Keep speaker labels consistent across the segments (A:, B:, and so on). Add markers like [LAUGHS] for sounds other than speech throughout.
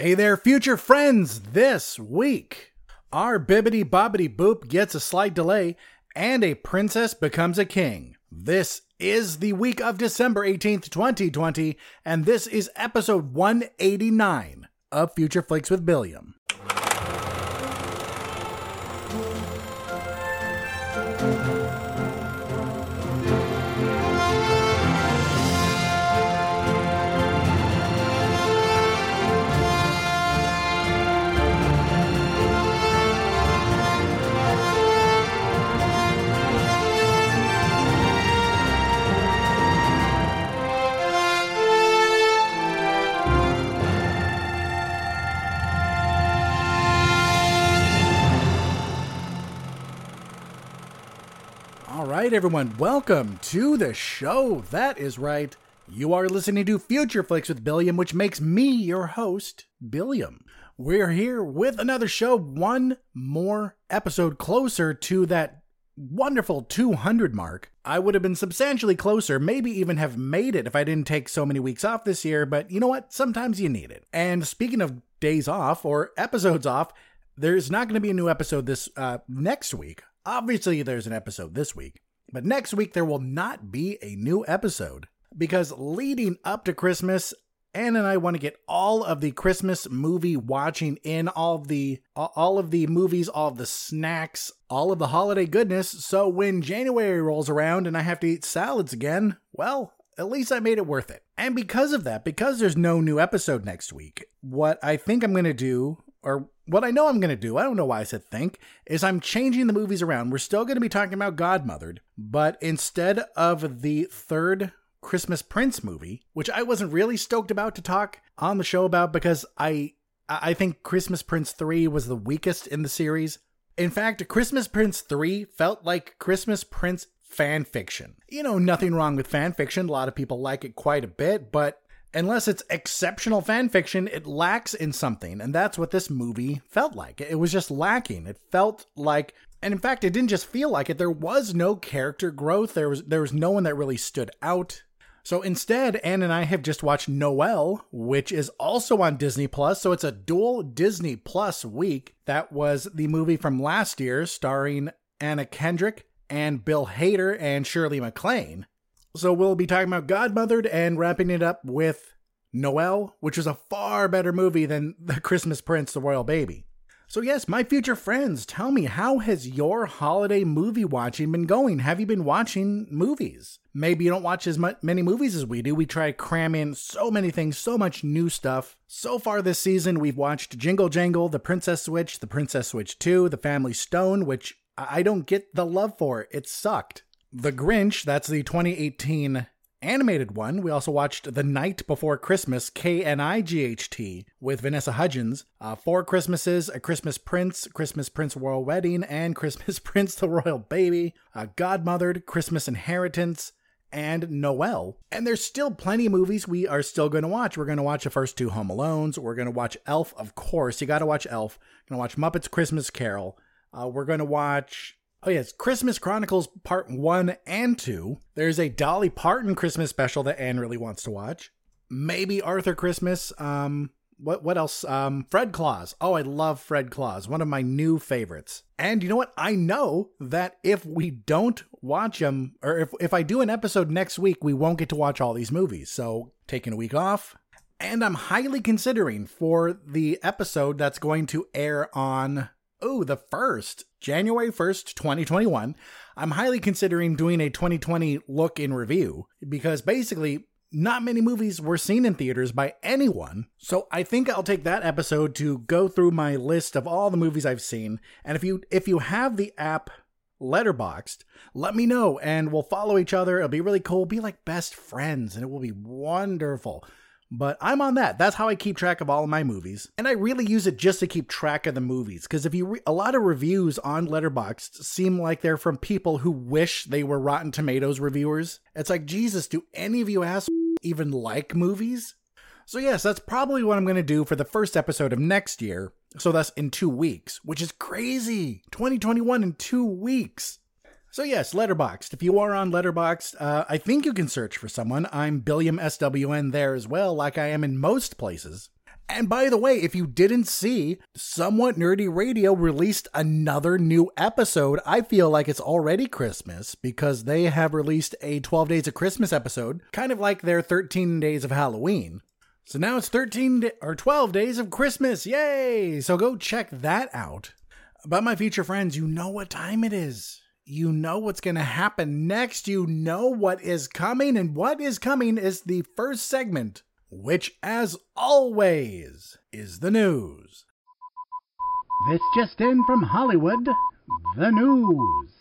A: Hey there, future friends! This week, our Bibbidi Bobbidi Boop gets a slight delay, and a princess becomes a king. This is the week of December 18th, 2020, and this is episode 189 of Future Flicks with Billiam. Right, everyone, welcome to the show. That is right. You are listening to Future Flicks with Billiam, which makes me your host, Billiam. We're here with another show, one more episode closer to that wonderful 200 mark. I would have been substantially closer, maybe even have made it if I didn't take so many weeks off this year, but you know what? Sometimes you need it. And speaking of days off or episodes off, there's not going to be a new episode this uh, next week. Obviously, there's an episode this week, but next week there will not be a new episode because leading up to Christmas, Anne and I want to get all of the Christmas movie watching in, all of the all of the movies, all of the snacks, all of the holiday goodness. So when January rolls around and I have to eat salads again, well, at least I made it worth it. And because of that, because there's no new episode next week, what I think I'm going to do or what I know I'm going to do, I don't know why I said think, is I'm changing the movies around. We're still going to be talking about Godmothered, but instead of the third Christmas Prince movie, which I wasn't really stoked about to talk on the show about because I I think Christmas Prince 3 was the weakest in the series. In fact, Christmas Prince 3 felt like Christmas Prince fan fiction. You know, nothing wrong with fan fiction. A lot of people like it quite a bit, but unless it's exceptional fan fiction, it lacks in something. And that's what this movie felt like. It was just lacking. It felt like and in fact, it didn't just feel like it. There was no character growth. There was there was no one that really stood out. So instead, Anne and I have just watched Noelle, which is also on Disney Plus. So it's a dual Disney Plus week. That was the movie from last year starring Anna Kendrick and Bill Hader and Shirley MacLaine. So we'll be talking about Godmothered and wrapping it up with Noelle, which is a far better movie than The Christmas Prince, The Royal Baby. So yes, my future friends, tell me how has your holiday movie watching been going? Have you been watching movies? Maybe you don't watch as much, many movies as we do. We try to cram in so many things, so much new stuff. So far this season, we've watched Jingle Jangle, The Princess Switch, The Princess Switch 2, The Family Stone, which I don't get the love for. It sucked. The Grinch, that's the 2018 animated one. We also watched The Night Before Christmas, K N I G H T, with Vanessa Hudgens. Uh, Four Christmases, A Christmas Prince, Christmas Prince Royal Wedding, and [LAUGHS] Christmas Prince the Royal Baby. Uh, Godmothered, Christmas Inheritance, and Noelle. And there's still plenty of movies we are still going to watch. We're going to watch the first two Home Alones. We're going to watch Elf, of course. You got to watch Elf. Going to watch Muppets Christmas Carol. Uh, we're going to watch Oh, yes, Christmas Chronicles Part 1 and 2. There's a Dolly Parton Christmas special that Anne really wants to watch. Maybe Arthur Christmas. Um, what what else? Um, Fred Claus. Oh, I love Fred Claus. One of my new favorites. And you know what? I know that if we don't watch them, or if if I do an episode next week, we won't get to watch all these movies. So taking a week off. And I'm highly considering for the episode that's going to air on oh, the first, January 1st, 2021, I'm highly considering doing a 2020 look in review because basically not many movies were seen in theaters by anyone. So I think I'll take that episode to go through my list of all the movies I've seen. And if you if you have the app Letterboxd let me know and we'll follow each other it'll be really cool be like best friends and it will be wonderful but I'm on that. That's how I keep track of all of my movies. And I really use it just to keep track of the movies. Because if you re- a lot of reviews on Letterboxd seem like they're from people who wish they were Rotten Tomatoes reviewers. It's like, Jesus, do any of you ass even like movies? So, yes, that's probably what I'm going to do for the first episode of next year. So, that's in two weeks, which is crazy. 2021 in two weeks. So yes, Letterboxd. If you are on Letterboxd, uh, I think you can search for someone. I'm Billiam SWN there as well, like I am in most places. And by the way, if you didn't see, Somewhat Nerdy Radio released another new episode. I feel like it's already Christmas because they have released a 12 Days of Christmas episode, kind of like their 13 Days of Halloween. So now it's 13 or 12 days of Christmas. Yay! So go check that out. But my future friends, you know what time it is. You know what's going to happen next. You know what is coming. And what is coming is the first segment which, as always, is the news.
B: This just in from Hollywood the news.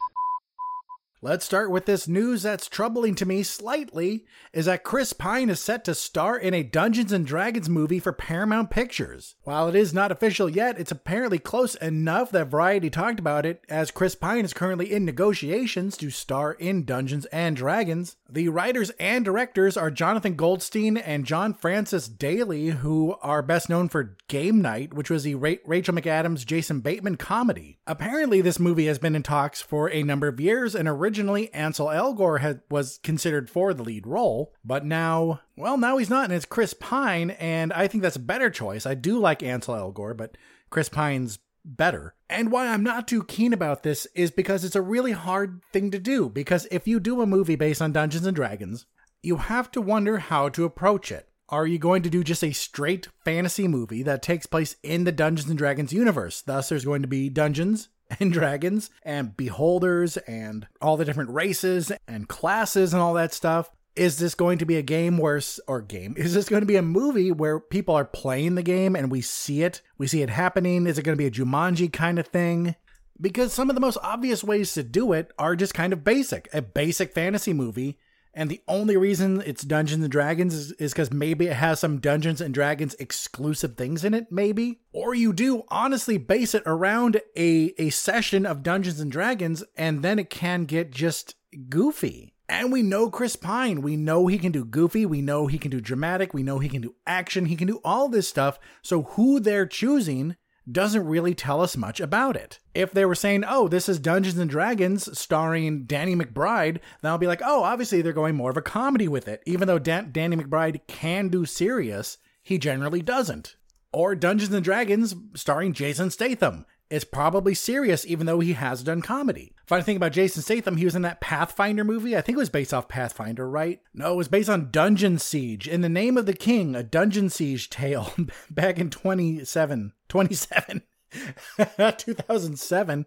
A: Let's start with this news that's troubling to me slightly is that Chris Pine is set to star in a Dungeons and Dragons movie for Paramount Pictures. While it is not official yet, it's apparently close enough that Variety talked about it as Chris Pine is currently in negotiations to star in Dungeons and Dragons. The writers and directors are Jonathan Goldstein and John Francis Daley, who are best known for Game Night, which was the Ra- Rachel McAdams Jason Bateman comedy. Apparently, this movie has been in talks for a number of years and originally Ansel Elgort had, was considered for the lead role, but now, well, now he's not, and it's Chris Pine, and I think that's a better choice. I do like Ansel Elgort, but Chris Pine's better. And why I'm not too keen about this is because it's a really hard thing to do. Because if you do a movie based on Dungeons and Dragons, you have to wonder how to approach it. Are you going to do just a straight fantasy movie that takes place in the Dungeons and Dragons universe? Thus, there's going to be dungeons and dragons and beholders and all the different races and classes and all that stuff. Is this going to be a game where, or game, is this going to be a movie where people are playing the game and we see it? We see it happening? Is it going to be a Jumanji kind of thing? Because some of the most obvious ways to do it are just kind of basic. A basic fantasy movie and the only reason it's Dungeons and Dragons is because maybe it has some Dungeons and Dragons exclusive things in it, maybe. Or you do honestly base it around a, a session of Dungeons and Dragons, and then it can get just goofy. And we know Chris Pine. We know he can do goofy. We know he can do dramatic. We know he can do action. He can do all this stuff. So who they're choosing doesn't really tell us much about it. If they were saying, oh, this is Dungeons and Dragons starring Danny McBride, then I'll be like, oh, obviously they're going more of a comedy with it. Even though Dan- Danny McBride can do serious, he generally doesn't. Or Dungeons and Dragons starring Jason Statham. It's probably serious, even though he has done comedy. Funny thing about Jason Statham, he was in that Pathfinder movie. I think it was based off Pathfinder, right? No, it was based on Dungeon Siege. In the Name of the King, a Dungeon Siege tale [LAUGHS] back in 27, 27, [LAUGHS] 2007.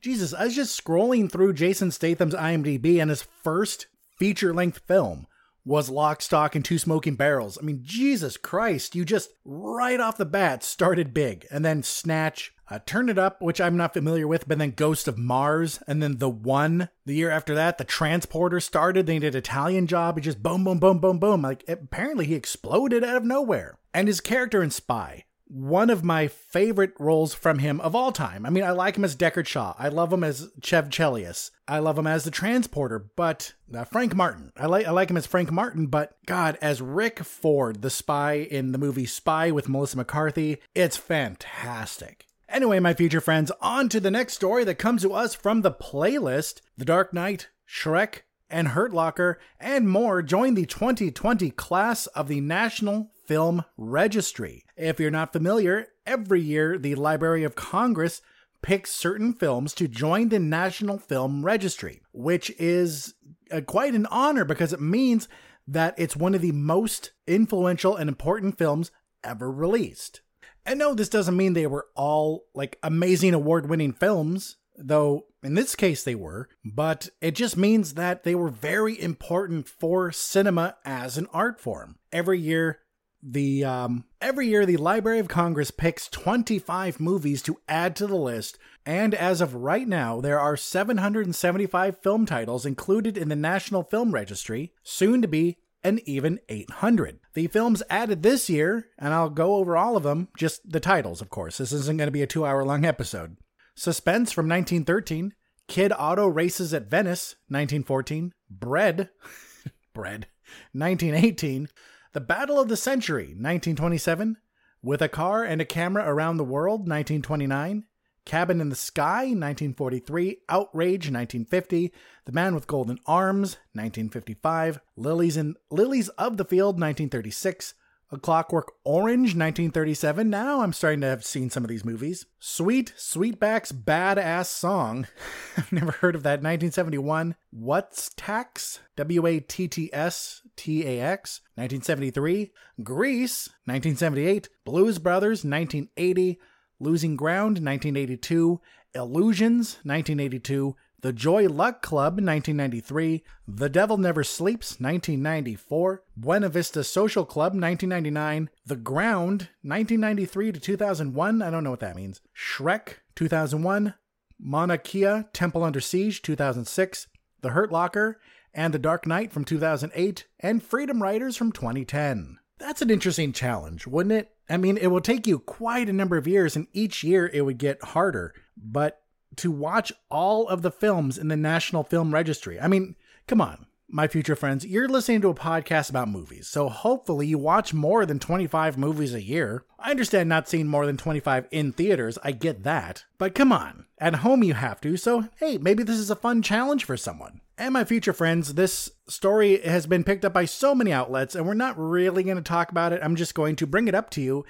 A: Jesus, I was just scrolling through Jason Statham's IMDb and his first feature length film was Lock, Stock, and Two Smoking Barrels. I mean, Jesus Christ, you just right off the bat started big. And then Snatch, uh, Turn It Up, which I'm not familiar with, but then Ghost of Mars, and then The One. The year after that, The Transporter started. They did Italian Job. He just boom, boom, boom, boom, boom. Like, apparently he exploded out of nowhere. And his character in Spy, one of my favorite roles from him of all time. I mean, I like him as Deckard Shaw. I love him as Chev Chelios. I love him as the transporter, but uh, Frank Martin. I like I like him as Frank Martin, but God, as Rick Ford, the spy in the movie Spy with Melissa McCarthy, it's fantastic. Anyway, my future friends, on to the next story that comes to us from the playlist The Dark Knight, Shrek, and Hurt Locker, and more join the 2020 class of the National Film Registry. If you're not familiar, every year the Library of Congress picks certain films to join the National Film Registry, which is uh, quite an honor because it means that it's one of the most influential and important films ever released. And no, this doesn't mean they were all like amazing award winning films, though in this case they were, but it just means that they were very important for cinema as an art form. Every year, the um, every year the Library of Congress picks 25 movies to add to the list, and as of right now, there are 775 film titles included in the National Film Registry, soon to be an even 800. The films added this year, and I'll go over all of them, just the titles, of course. This isn't going to be a two hour long episode. Suspense from 1913, Kid Auto Races at Venice, 1914, Bread, [LAUGHS] Bread, 1918, The Battle of the Century, 1927, With a Car and a Camera Around the World, 1929, Cabin in the Sky, 1943, Outrage, 1950, The Man with Golden Arms, 1955, Lilies in Lilies of the Field, 1936, A Clockwork Orange, 1937. Now I'm starting to have seen some of these movies. Sweet Sweetback's Badass Song. [LAUGHS] I've never heard of that. 1971. Wattstax? W A T T S T A X. 1973. Grease, 1978. Blues Brothers, 1980. Losing Ground, 1982. Illusions, 1982. The Joy Luck Club, 1993. The Devil Never Sleeps, 1994. Buena Vista Social Club, 1999. The Ground, 1993 to 2001. I don't know what that means. Shrek, 2001. Mauna Kea, Temple Under Siege, 2006. The Hurt Locker, and The Dark Knight from 2008. And Freedom Writers from 2010. That's an interesting challenge, wouldn't it? I mean, it will take you quite a number of years, and each year it would get harder. But to watch all of the films in the National Film Registry. I mean, come on, my future friends, you're listening to a podcast about movies, so hopefully you watch more than 25 movies a year. I understand not seeing more than 25 in theaters, I get that. But come on, at home you have to, so hey, maybe this is a fun challenge for someone. And my future friends, this story has been picked up by so many outlets, and we're not really going to talk about it. I'm just going to bring it up to you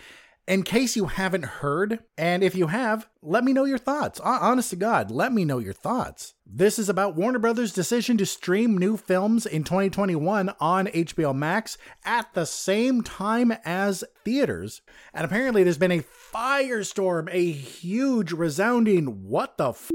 A: in case you haven't heard, and if you have, let me know your thoughts. Honest to God, let me know your thoughts. This is about Warner Brothers' decision to stream new films in 2021 on HBO Max at the same time as theaters. And apparently, there's been a firestorm, a huge, resounding what the f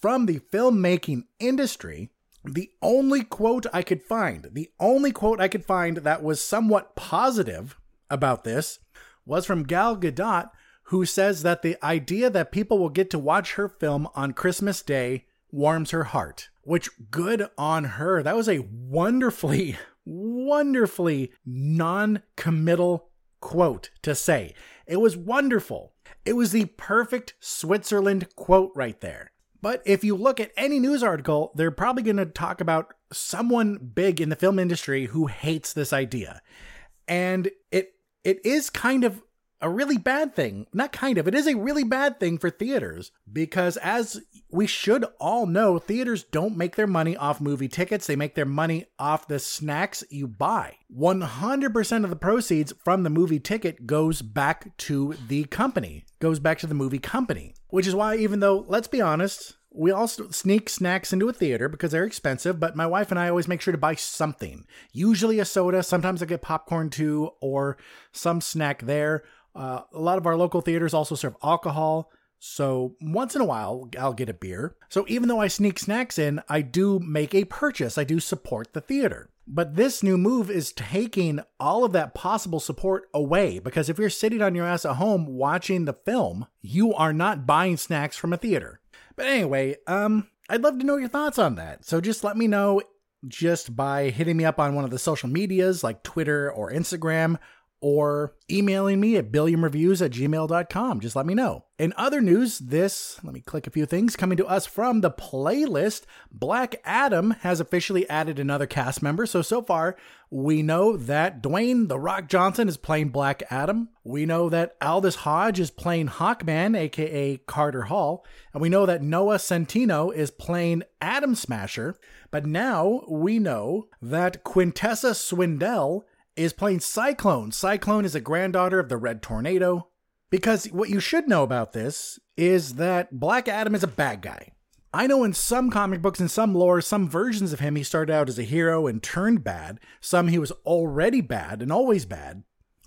A: from the filmmaking industry. The only quote I could find, the only quote I could find that was somewhat positive about this was from Gal Gadot, who says that the idea that people will get to watch her film on Christmas Day warms her heart. Which, good on her. That was a wonderfully, [LAUGHS] wonderfully non committal quote to say. It was wonderful. It was the perfect Switzerland quote right there. But if you look at any news article, they're probably going to talk about someone big in the film industry who hates this idea. And it it is kind of a really bad thing. Not kind of, it is a really bad thing for theaters because, as we should all know, theaters don't make their money off movie tickets. They make their money off the snacks you buy. 100% of the proceeds from the movie ticket goes back to the company, goes back to the movie company. Which is why, even though, let's be honest, we also sneak snacks into a theater because they're expensive, but my wife and I always make sure to buy something. Usually a soda, sometimes I get popcorn too, or some snack there. Uh, a lot of our local theaters also serve alcohol, so once in a while I'll get a beer. So even though I sneak snacks in, I do make a purchase, I do support the theater. But this new move is taking all of that possible support away because if you're sitting on your ass at home watching the film, you are not buying snacks from a theater. But anyway, um, I'd love to know your thoughts on that. So just let me know just by hitting me up on one of the social medias like Twitter or Instagram or emailing me at billiamreviews at gmail.com. Just let me know. In other news, this, let me click a few things, coming to us from the playlist, Black Adam has officially added another cast member. So, so far, we know that Dwayne The Rock Johnson is playing Black Adam. We know that Aldis Hodge is playing Hawkman, aka Carter Hall. And we know that Noah Centineo is playing Atom Smasher. But now we know that Quintessa Swindell is playing Cyclone. Cyclone is a granddaughter of the Red Tornado. Because what you should know about this is that Black Adam is a bad guy. I know in some comic books and some lore, some versions of him, he started out as a hero and turned bad. Some he was already bad and always bad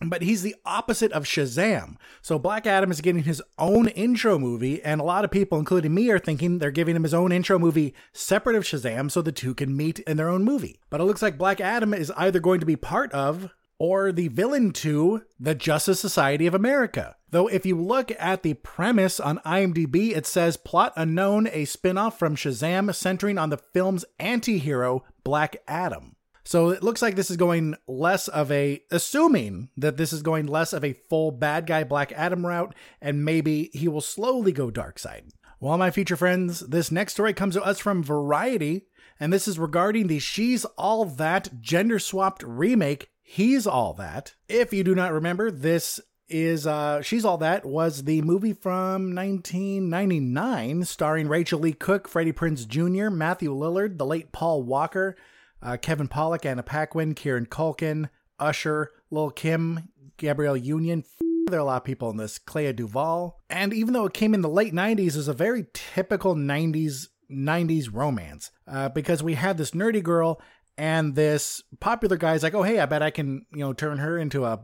A: but he's the opposite of Shazam. So Black Adam is getting his own intro movie, and a lot of people, including me, are thinking they're giving him his own intro movie separate of Shazam so the two can meet in their own movie. But it looks like Black Adam is either going to be part of or the villain to the Justice Society of America. Though if you look at the premise on IMDb, it says plot unknown, a spin-off from Shazam centering on the film's anti-hero Black Adam. So it looks like this is going less of a, assuming that this is going less of a full bad guy Black Adam route, and maybe he will slowly go dark side. Well, my future friends, this next story comes to us from Variety, and this is regarding the She's All That gender swapped remake, He's All That. If you do not remember, this is uh She's All That was the movie from 1999 starring Rachael Leigh Cook, Freddie Prinze Jr., Matthew Lillard, the late Paul Walker, uh, Kevin Pollak, Anna Paquin, Kieran Culkin, Usher, Lil Kim, Gabrielle Union. There are a lot of people in this. Clea Duvall. And even though it came in the late 90s, is a very typical 90s 90s romance uh, because we had this nerdy girl and this popular guy's like, oh, hey, I bet I can, you know, turn her into a,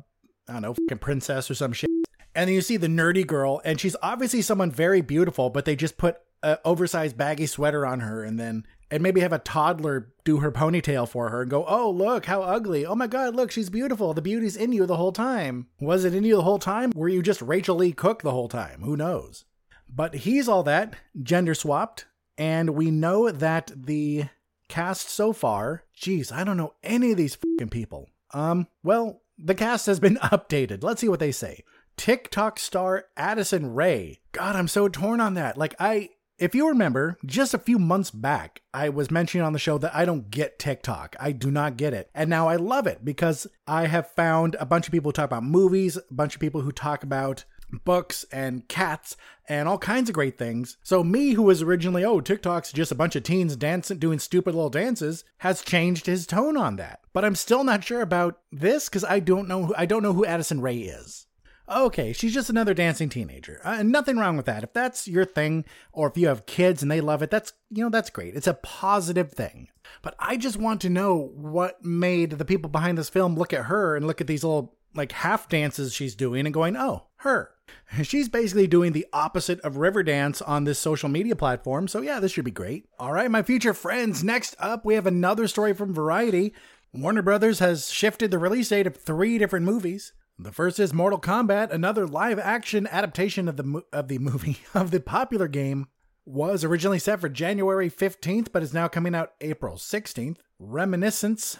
A: I don't know, fucking princess or some shit. And then you see the nerdy girl, and she's obviously someone very beautiful, but they just put an oversized baggy sweater on her and then and maybe have a toddler do her ponytail for her and go, oh, look, how ugly. Oh my God, look, she's beautiful. The beauty's in you the whole time. Was it in you the whole time? Were you just Rachael Leigh Cook the whole time? Who knows? But he's all that, gender swapped, and we know that the cast so far, geez, I don't know any of these fucking people. Um, well, the cast has been [LAUGHS] updated. Let's see what they say. TikTok star Addison Rae. God, I'm so torn on that. Like, I if you remember, just a few months back, I was mentioning on the show that I don't get TikTok. I do not get it. And now I love it because I have found a bunch of people who talk about movies, a bunch of people who talk about books and cats and all kinds of great things. So me who was originally, oh, TikTok's just a bunch of teens dancing doing stupid little dances, has changed his tone on that. But I'm still not sure about this cuz I don't know who, I don't know who Addison Rae is okay, she's just another dancing teenager. Uh, nothing wrong with that. If that's your thing, or if you have kids and they love it, that's, you know, that's great. It's a positive thing. But I just want to know what made the people behind this film look at her and look at these little, like, half dances she's doing and going, oh, her. [LAUGHS] She's basically doing the opposite of Riverdance on this social media platform, so yeah, this should be great. All right, my future friends, next up, we have another story from Variety. Warner Brothers has shifted the release date of three different movies. The first is Mortal Kombat, another live-action adaptation of the of the [LAUGHS] movie of the popular game. Was originally set for January 15th, but is now coming out April 16th. Reminiscence,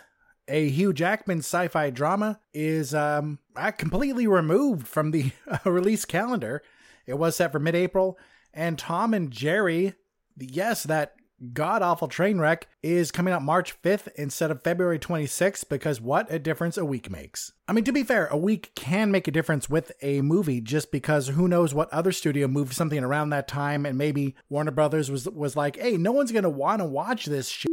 A: a Hugh Jackman sci-fi drama, is um, completely removed from the [LAUGHS] release calendar. It was set for mid-April, and Tom and Jerry, yes, that god awful train wreck is coming out March 5th instead of February 26th because what a difference a week makes. I mean, to be fair, a week can make a difference with a movie just because who knows what other studio moved something around that time and maybe Warner Brothers was was like, "Hey, no one's going to want to watch this shit."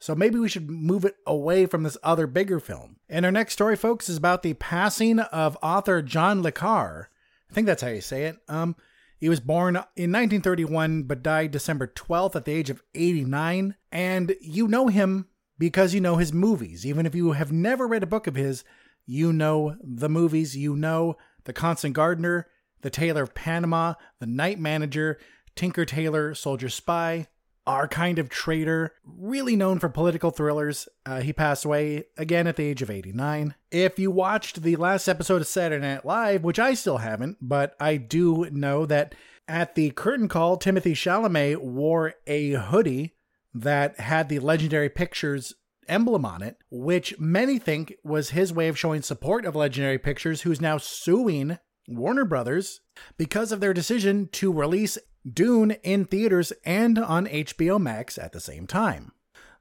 A: So maybe we should move it away from this other bigger film. And our next story, folks, is about the passing of author John Le Carre. I think that's how you say it. Um, he was born in 1931 but died December 12th at the age of 89. And you know him because you know his movies. Even if you have never read a book of his, you know the movies. You know The Constant Gardener, The Tailor of Panama, The Night Manager, Tinker Tailor, Soldier Spy, Our Kind of Traitor, really known for political thrillers. Uh, he passed away again at the age of 89. If you watched the last episode of Saturday Night Live, which I still haven't, but I do know that at the curtain call, Timothy Chalamet wore a hoodie that had the Legendary Pictures emblem on it, which many think was his way of showing support of Legendary Pictures, who's now suing Warner Brothers because of their decision to release Dune in theaters and on HBO Max at the same time.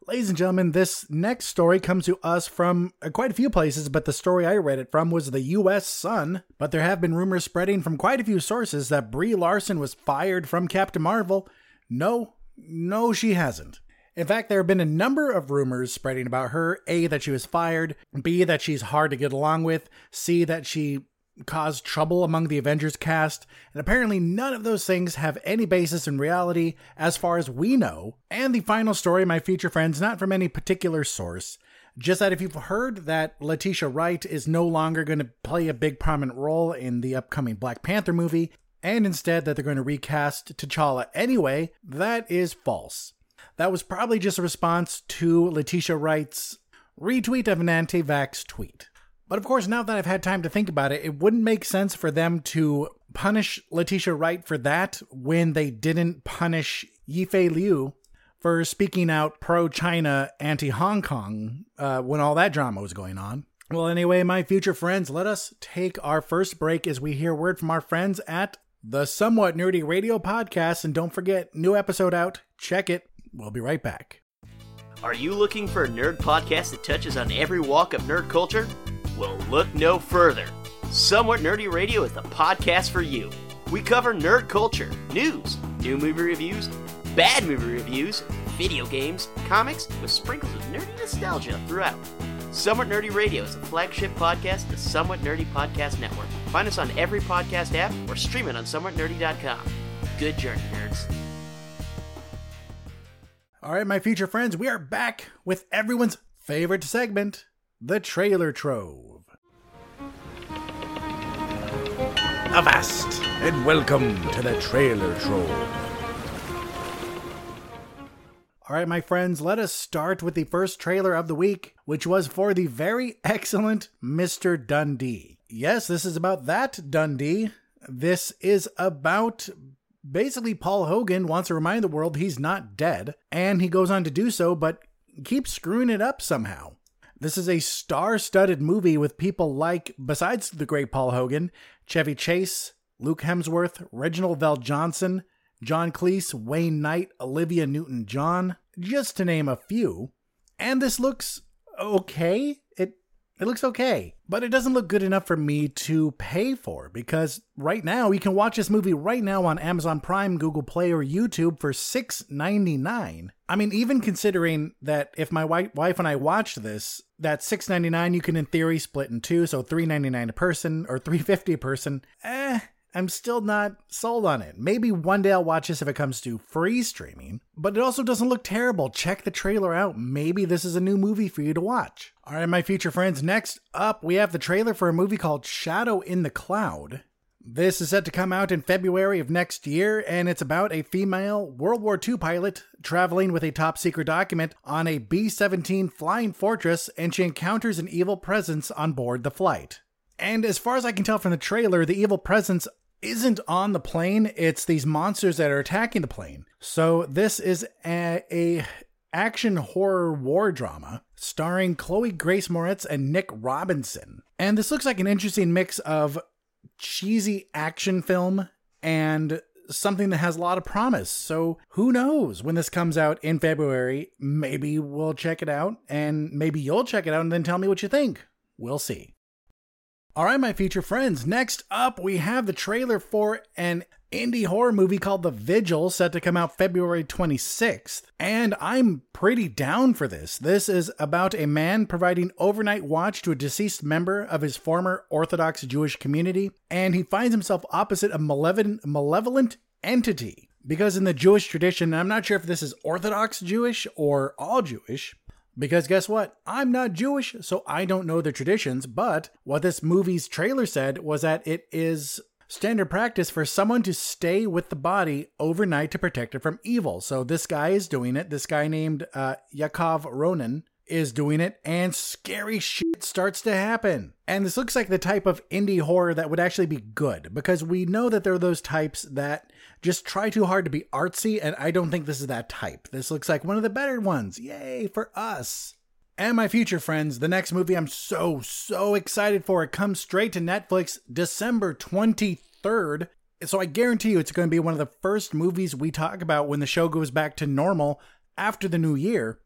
A: Ladies and gentlemen, this next story comes to us from uh, quite a few places, but the story I read it from was the US Sun. But there have been rumors spreading from quite a few sources that Brie Larson was fired from Captain Marvel. No, no, she hasn't. In fact, there have been a number of rumors spreading about her A, that she was fired, B, that she's hard to get along with, C, that she caused trouble among the Avengers cast, and apparently none of those things have any basis in reality as far as we know. And the final story, my future friends, not from any particular source, just that if you've heard that Letitia Wright is no longer going to play a big prominent role in the upcoming Black Panther movie, and instead that they're going to recast T'Challa anyway, that is false. That was probably just a response to Letitia Wright's retweet of an anti vax tweet. But of course, now that I've had time to think about it, it wouldn't make sense for them to punish Letitia Wright for that when they didn't punish Yifei Liu for speaking out pro China, anti Hong Kong uh, when all that drama was going on. Well, anyway, my future friends, let us take our first break as we hear word from our friends at the Somewhat Nerdy Radio Podcast. And don't forget, new episode out. Check it. We'll be right back.
C: Are you looking for a nerd podcast that touches on every walk of nerd culture? Well, look no further. Somewhat Nerdy Radio is the podcast for you. We cover nerd culture, news, new movie reviews, bad movie reviews, video games, comics, with sprinkles of nerdy nostalgia throughout. Somewhat Nerdy Radio is the flagship podcast of the Somewhat Nerdy Podcast Network. Find us on every podcast app or stream it on somewhatnerdy.com. Good journey, nerds.
A: All right, my future friends, we are back with everyone's favorite segment, the Trailer Trove. Avast and welcome to the Trailer Trove. All right, my friends, let us start with the first trailer of the week, which was for the very excellent Mr. Dundee. Yes, this is about that Dundee. This is about basically Paul Hogan wants to remind the world he's not dead, and he goes on to do so, but keeps screwing it up somehow. This is a star studded movie with people like, besides the great Paul Hogan, Chevy Chase, Luke Hemsworth, Reginald VelJohnson, John Cleese, Wayne Knight, Olivia Newton John, just to name a few. And this looks okay. It it looks okay, but it doesn't look good enough for me to pay for because right now you can watch this movie right now on Amazon Prime, Google Play, or YouTube for $6.99. I mean, even considering that if my wife and I watched this, that $6.99 you can in theory split in two, so $3.99 a person or $3.50 a person. Eh, I'm still not sold on it. Maybe one day I'll watch this if it comes to free streaming, but it also doesn't look terrible. Check the trailer out. Maybe this is a new movie for you to watch. All right, my future friends, next up, we have the trailer for a movie called Shadow in the Cloud. This is set to come out in February of next year, and it's about a female World War II pilot traveling with a top secret document on a B 17 flying fortress, and she encounters an evil presence on board the flight. And as far as I can tell from the trailer, the evil presence isn't on the plane. It's these monsters that are attacking the plane. So this is a, a action horror war drama starring Chloe Grace Moretz and Nick Robinson. And this looks like an interesting mix of cheesy action film and something that has a lot of promise. So who knows when this comes out in February? Maybe we'll check it out and maybe you'll check it out and then tell me what you think. We'll see. All right, my future friends. Next up, we have the trailer for an indie horror movie called The Vigil, set to come out February 26th. And I'm pretty down for this. This is about a man providing overnight watch to a deceased member of his former Orthodox Jewish community, and he finds himself opposite a malevolent, malevolent entity. Because in the Jewish tradition, I'm not sure if this is Orthodox Jewish or all Jewish, because guess what? I'm not Jewish, so I don't know the traditions, but what this movie's trailer said was that it is standard practice for someone to stay with the body overnight to protect it from evil. So this guy is doing it. This guy named uh, Yaakov Ronan is doing it, and scary shit starts to happen. And this looks like the type of indie horror that would actually be good because we know that there are those types that just try too hard to be artsy, and I don't think this is that type. This looks like one of the better ones. Yay for us. And my future friends, the next movie I'm so, so excited for. It comes straight to Netflix December 23rd. So I guarantee you it's going to be one of the first movies we talk about when the show goes back to normal after the new year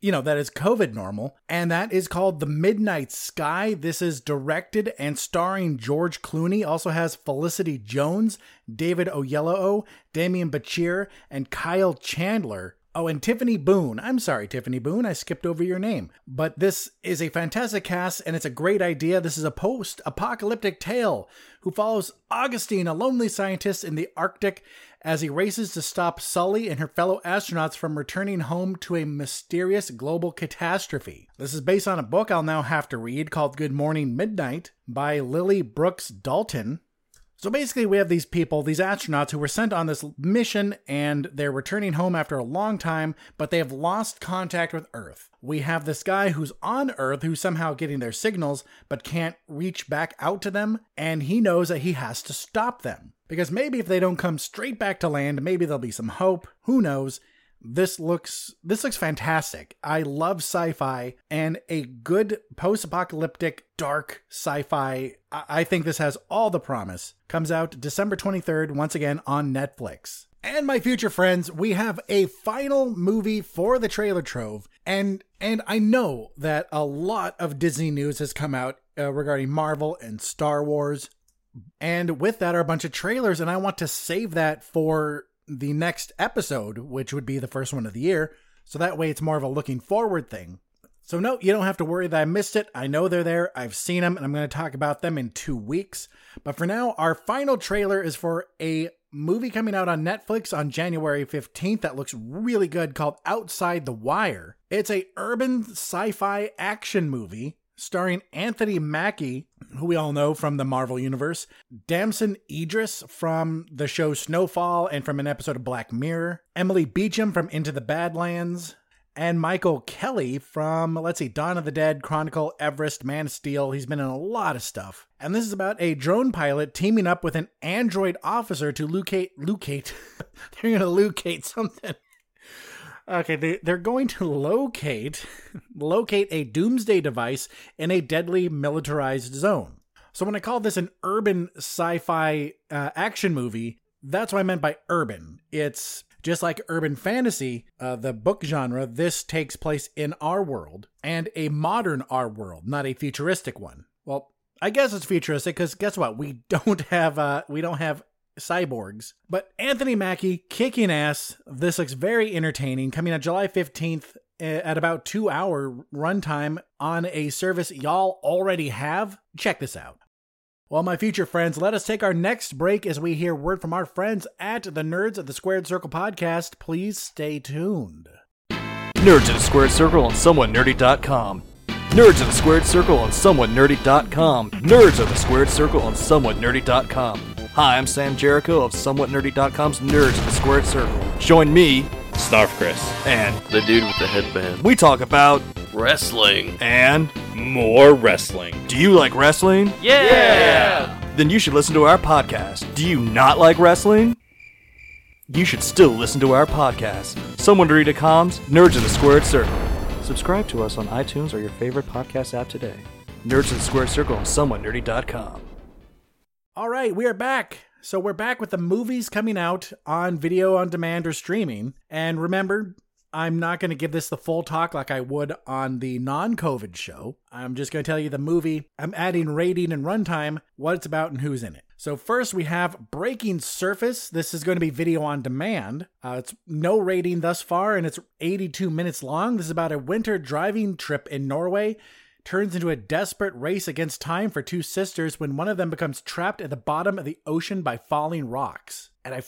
A: you know, that is COVID normal, and that is called The Midnight Sky. This is directed and starring George Clooney, also has Felicity Jones, David Oyelowo, Damian Bichir, and Kyle Chandler. Oh, and Tiffany Boone. I'm sorry, Tiffany Boone, I skipped over your name. But this is a fantastic cast and it's a great idea. This is a post apocalyptic tale who follows Augustine, a lonely scientist in the Arctic, as he races to stop Sully and her fellow astronauts from returning home to a mysterious global catastrophe. This is based on a book I'll now have to read called Good Morning Midnight by Lily Brooks Dalton. So basically, we have these people, these astronauts who were sent on this mission and they're returning home after a long time, but they have lost contact with Earth. We have this guy who's on Earth who's somehow getting their signals but can't reach back out to them, and he knows that he has to stop them. Because maybe if they don't come straight back to land, maybe there'll be some hope. Who knows? This looks this looks fantastic. I love sci-fi and a good post-apocalyptic dark sci-fi. I think this has all the promise. Comes out December 23rd once again on Netflix. And my future friends, we have a final movie for the trailer trove and and I know that a lot of Disney news has come out uh, regarding Marvel and Star Wars. And with that are a bunch of trailers and I want to save that for the next episode, which would be the first one of the year. So that way it's more of a looking forward thing. So, no, you don't have to worry that I missed it. I know they're there. I've seen them, and I'm going to talk about them in two weeks. But for now, our final trailer is for a movie coming out on Netflix on January 15th that looks really good called Outside the Wire. It's a urban sci-fi action movie starring Anthony Mackie, who we all know from the Marvel Universe, Damson Idris from the show Snowfall and from an episode of Black Mirror, Emily Beecham from Into the Badlands, and Michael Kelly from, let's see, Dawn of the Dead, Chronicle, Everest, Man of Steel. He's been in a lot of stuff. And this is about a drone pilot teaming up with an android officer to locate, locate, [LAUGHS] they're going to locate something. Okay, they, they're going to locate, [LAUGHS] locate a doomsday device in a deadly militarized zone. So when I call this an urban sci-fi uh, action movie, that's what I meant by urban. It's just like urban fantasy, uh, the book genre, this takes place in our world and a modern our world, not a futuristic one. Well, I guess it's futuristic because guess what? We [LAUGHS] don't have uh, we don't have cyborgs. But Anthony Mackie kicking ass. This looks very entertaining. Coming on July 15th eh, at about two hour runtime on a service y'all already have. Check this out. Well, my future friends, let us take our next break as we hear word from our friends at the Nerds of the Squared Circle podcast. Please stay tuned.
D: Nerds of the Squared Circle on SomewhatNerdy.com. Nerds of the Squared Circle on SomewhatNerdy.com. Nerds of the Squared Circle on SomewhatNerdy.com. Hi, I'm Sam Jericho of SomewhatNerdy.com's Nerds of the Squared Circle. Join me,
E: Snarf Chris.
D: and
F: The dude with the headband.
D: we talk about
F: Wrestling.
D: and
E: More wrestling.
D: do you like wrestling? Yeah!
F: yeah!
D: Then you should listen to our podcast. Do you not like wrestling? You should still listen to our podcast. SomewhatNerdy.com's Nerds of the Squared Circle. Subscribe to us on iTunes or your favorite podcast app today. Nerds of the Squared Circle on SomewhatNerdy.com.
A: All right, we are back. So we're back with the movies coming out on video on demand or streaming. And remember, I'm not going to give this the full talk like I would on the non COVID show. I'm just going to tell you the movie. I'm adding rating and runtime, what it's about, and who's in it. So, first we have Breaking Surface. This is going to be video on demand. Uh, it's no rating thus far, and it's 82 minutes long. This is about a winter driving trip in Norway turns into a desperate race against time for two sisters when one of them becomes trapped at the bottom of the ocean by falling rocks. And I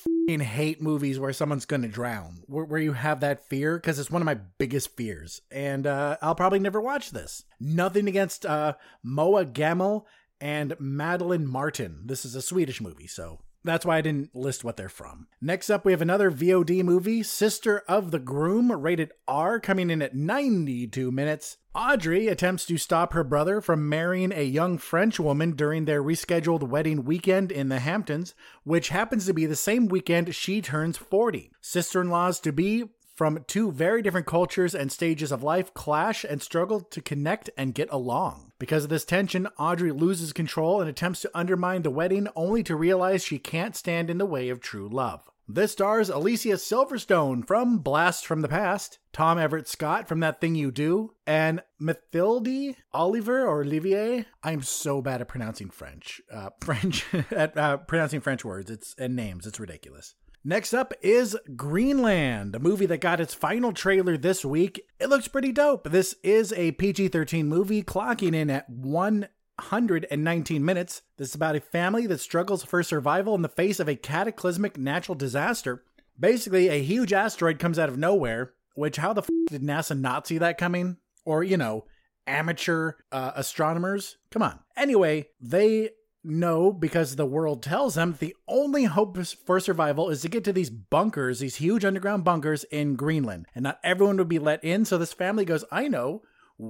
A: hate movies where someone's gonna drown, where, where you have that fear, because it's one of my biggest fears. And uh, I'll probably never watch this. Nothing against uh, Moa Gamel and Madeline Martin. This is a Swedish movie, so that's why I didn't list what they're from. Next up, we have another VOD movie, Sister of the Groom, rated R, coming in at 92 minutes. Audrey attempts to stop her brother from marrying a young French woman during their rescheduled wedding weekend in the Hamptons, which happens to be the same weekend she turns 40. Sister in laws to be from two very different cultures and stages of life clash and struggle to connect and get along. Because of this tension, Audrey loses control and attempts to undermine the wedding only to realize she can't stand in the way of true love. This stars Alicia Silverstone from Blast from the Past, Tom Everett Scott from That Thing You Do, and Mathilde Oliver or Olivier. I'm so bad at pronouncing French. Uh, [LAUGHS] French at uh, pronouncing French words. It's and names. It's ridiculous. Next up is Greenland, a movie that got its final trailer this week. It looks pretty dope. This is a PG 13 movie, clocking in at 119 minutes. This is about a family that struggles for survival in the face of a cataclysmic natural disaster. Basically, a huge asteroid comes out of nowhere, which, how the f did NASA not see that coming? Or, you know, amateur uh, astronomers? Come on. Anyway, they know because the world tells them the only hope for survival is to get to these bunkers, these huge underground bunkers in Greenland. And not everyone would be let in. So this family goes, I know,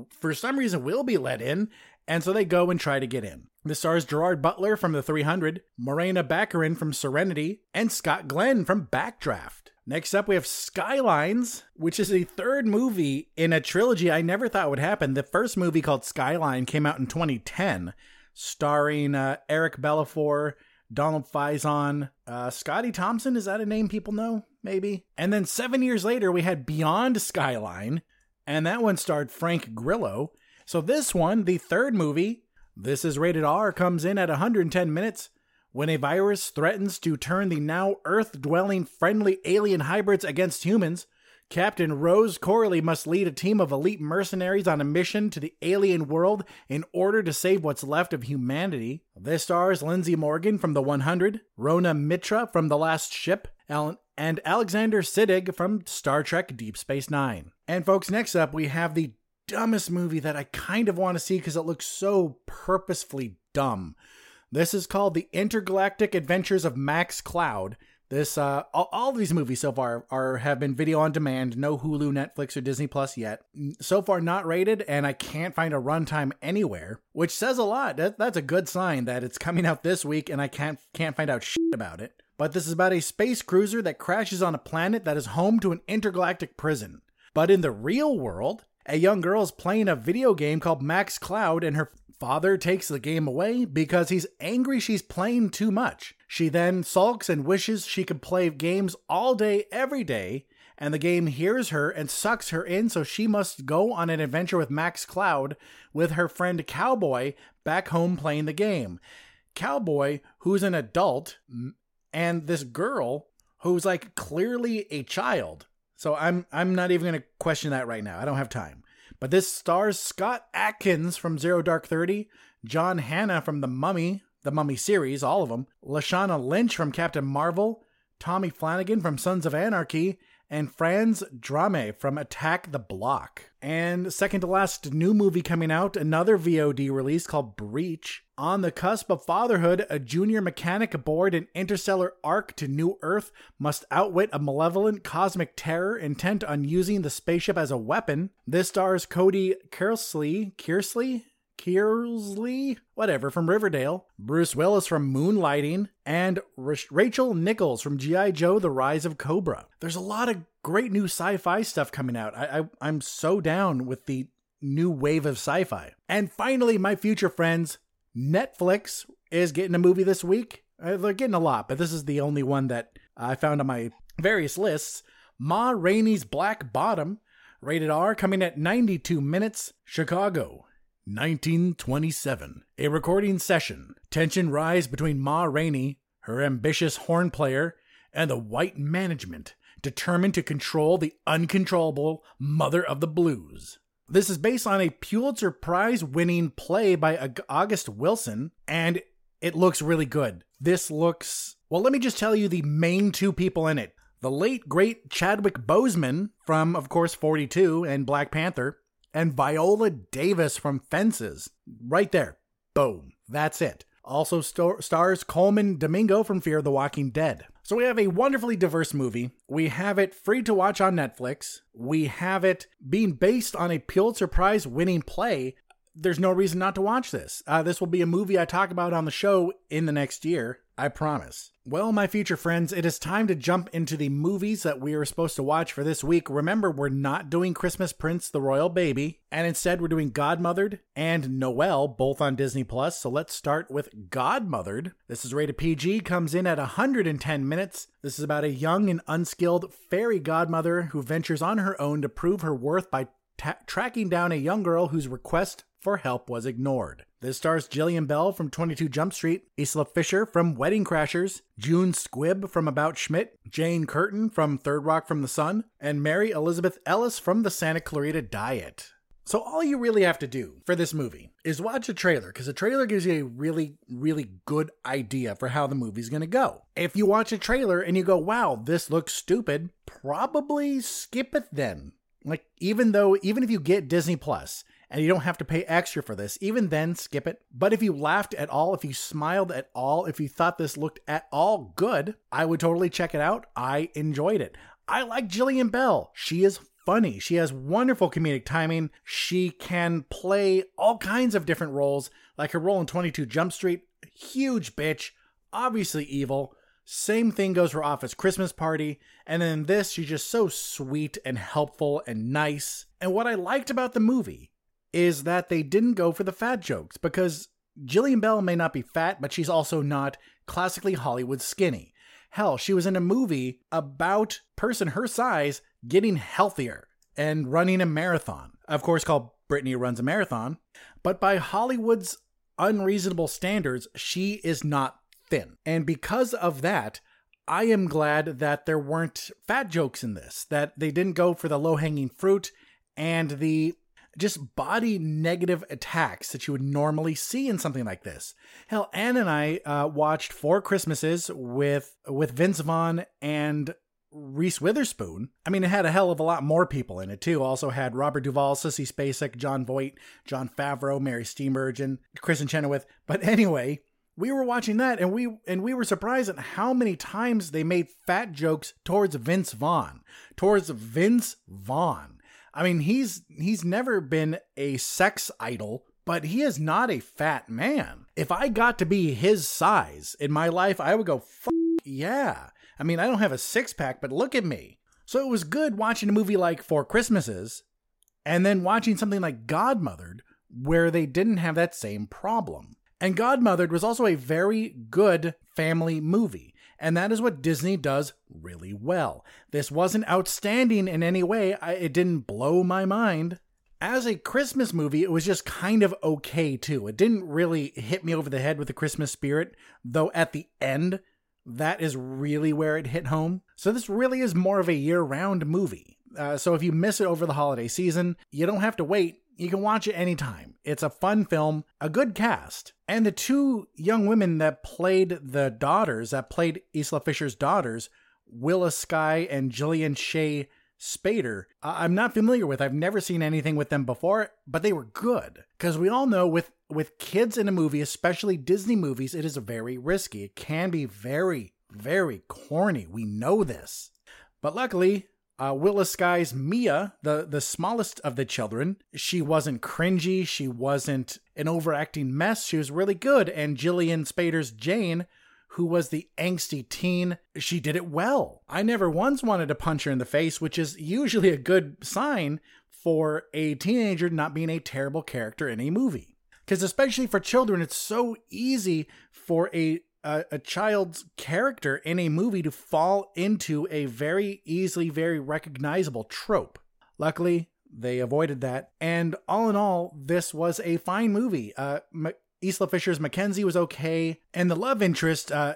A: for some reason we'll be let in. And so they go and try to get in. This stars Gerard Butler from The 300, Morena Baccarin from Serenity, and Scott Glenn from Backdraft. Next up, we have Skylines, which is the third movie in a trilogy I never thought would happen. The first movie called Skyline came out in 2010 starring uh, Eric Bellafor, Donald Faison, uh, Scottie Thompson. Is that a name people know? Maybe. And then seven years later, we had Beyond Skyline, and that one starred Frank Grillo. So this one, the third movie, this is rated R, comes in at 110 minutes. When a virus threatens to turn the now Earth dwelling friendly alien hybrids against humans, Captain Rose Corley must lead a team of elite mercenaries on a mission to the alien world in order to save what's left of humanity. This stars Lindsey Morgan from The 100, Rona Mitra from The Last Ship, and Alexander Siddig from Star Trek Deep Space Nine. And folks, next up we have the dumbest movie that I kind of want to see because it looks so purposefully dumb. This is called The Intergalactic Adventures of Max Cloud. This uh, all, all these movies so far are have been video on demand, no Hulu, Netflix, or Disney Plus yet. So far, not rated, and I can't find a runtime anywhere, which says a lot. That, that's a good sign that it's coming out this week, and I can't can't find out shit about it. But this is about a space cruiser that crashes on a planet that is home to an intergalactic prison. But in the real world, a young girl is playing a video game called Max Cloud, and her father takes the game away because he's angry she's playing too much. She then sulks and wishes she could play games all day, every day, and the game hears her and sucks her in, so she must go on an adventure with Max Cloud with her friend Cowboy back home playing the game. Cowboy, who's an adult, and this girl who's like clearly a child. So I'm I'm not even going to question that right now. I don't have time. But this stars Scott Adkins from Zero Dark Thirty, John Hannah from The Mummy, the Mummy series, all of them, Lashana Lynch from Captain Marvel, Tommy Flanagan from Sons of Anarchy, and Franz Drameh from Attack the Block. And second to last new movie coming out, another VOD release called Breach. On the cusp of fatherhood, a junior mechanic aboard an interstellar ark to New Earth must outwit a malevolent cosmic terror intent on using the spaceship as a weapon. This stars Cody Kersley, Kearsley, Kearsley, whatever, from Riverdale, Bruce Willis from Moonlighting, and Rachel Nichols from G.I. Joe The Rise of Cobra. There's a lot of great new sci fi stuff coming out. I, I, I'm so down with the new wave of sci fi. And finally, my future friends, Netflix is getting a movie this week. Uh, they're getting a lot, but this is the only one that I found on my various lists. Ma Rainey's Black Bottom, rated R, coming at 92 minutes. Chicago, 1927. A recording session. Tension rise between Ma Rainey, her ambitious horn player, and the white management, determined to control the uncontrollable mother of the blues. This is based on a Pulitzer Prize winning play by August Wilson, and it looks really good. This looks. Well, let me just tell you the main two people in it. The late, great Chadwick Boseman from, of course, 42 and Black Panther, and Viola Davis from Fences. Right there. Boom. That's it. Also st- stars Colman Domingo from Fear the Walking Dead. So we have a wonderfully diverse movie. We have it free to watch on Netflix. We have it being based on a Pulitzer Prize winning play. There's no reason not to watch this. Uh, this will be a movie I talk about on the show in the next year. I promise. Well, my future friends, it is time to jump into the movies that we are supposed to watch for this week. Remember, we're not doing Christmas Prince, the Royal Baby, and instead we're doing Godmothered and Noelle, both on Disney Plus. So let's start with Godmothered. This is rated PG, comes in at 110 minutes. This is about a young and unskilled fairy godmother who ventures on her own to prove her worth by tracking down a young girl whose request for help was ignored. This stars Jillian Bell from 22 Jump Street, Isla Fisher from Wedding Crashers, June Squibb from About Schmidt, Jane Curtin from Third Rock from the Sun, and Mary Elizabeth Ellis from the Santa Clarita Diet. So all you really have to do for this movie is watch a trailer because a trailer gives you a really, really good idea for how the movie's going to go. If you watch a trailer and you go, wow, this looks stupid, probably skip it then. Like, even though, even if you get Disney Plus and you don't have to pay extra for this. Even then, skip it. But if you laughed at all, if you smiled at all, if you thought this looked at all good, I would totally check it out. I enjoyed it. I like Jillian Bell. She is funny. She has wonderful comedic timing. She can play all kinds of different roles, like her role in 22 Jump Street. Huge bitch, obviously evil. Same thing goes for Office Christmas Party. And then this, she's just so sweet and helpful and nice. And what I liked about the movie is that they didn't go for the fat jokes because Jillian Bell may not be fat, but she's also not classically Hollywood skinny. Hell, she was in a movie about person her size getting healthier and running a marathon. Of course, called Brittany Runs a Marathon. But by Hollywood's unreasonable standards, she is not thin. And because of that, I am glad that there weren't fat jokes in this, that they didn't go for the low hanging fruit and the just body negative attacks that you would normally see in something like this. Hell, Anne and I uh, watched Four Christmases with with Vince Vaughn and Reese Witherspoon. I mean, it had a hell of a lot more people in it too. Also had Robert Duvall, Sissy Spacek, Jon Voight, Jon Favreau, Mary Steenburgen, Kristin Chenoweth. But anyway, we were watching that and we and we were surprised at how many times they made fat jokes towards Vince Vaughn, towards Vince Vaughn. I mean, he's he's never been a sex idol, but he is not a fat man. If I got to be his size in my life, I would go, yeah. I mean, I don't have a six pack, but look at me. So it was good watching a movie like Four Christmases and then watching something like Godmothered where they didn't have that same problem. And Godmothered was also a very good family movie. And that is what Disney does really well. This wasn't outstanding in any way, I, it didn't blow my mind. As a Christmas movie, it was just kind of okay too. It didn't really hit me over the head with the Christmas spirit, though at the end, that is really where it hit home. So this really is more of a year-round movie. Uh, so if you miss it over the holiday season, you don't have to wait. You can watch it anytime. It's a fun film, a good cast, and the two young women that played the daughters, that played Isla Fisher's daughters, Willa Skye and Jillian Shea Spader, I'm not familiar with. I've never seen anything with them before, but they were good. Because we all know with with kids in a movie, especially Disney movies, it is very risky. It can be very, very corny. We know this. But luckily, uh, Willa Mia, the, the smallest of the children, she wasn't cringy. She wasn't an overacting mess. She was really good. And Jillian Spader's Jane, who was the angsty teen, she did it well. I never once wanted to punch her in the face, which is usually a good sign for a teenager not being a terrible character in a movie because especially for children it's so easy for a, a a child's character in a movie to fall into a very easily very recognizable trope. Luckily they avoided that. And all in all this was a fine movie. Uh Isla Fisher's Mackenzie was okay, and the love interest, uh,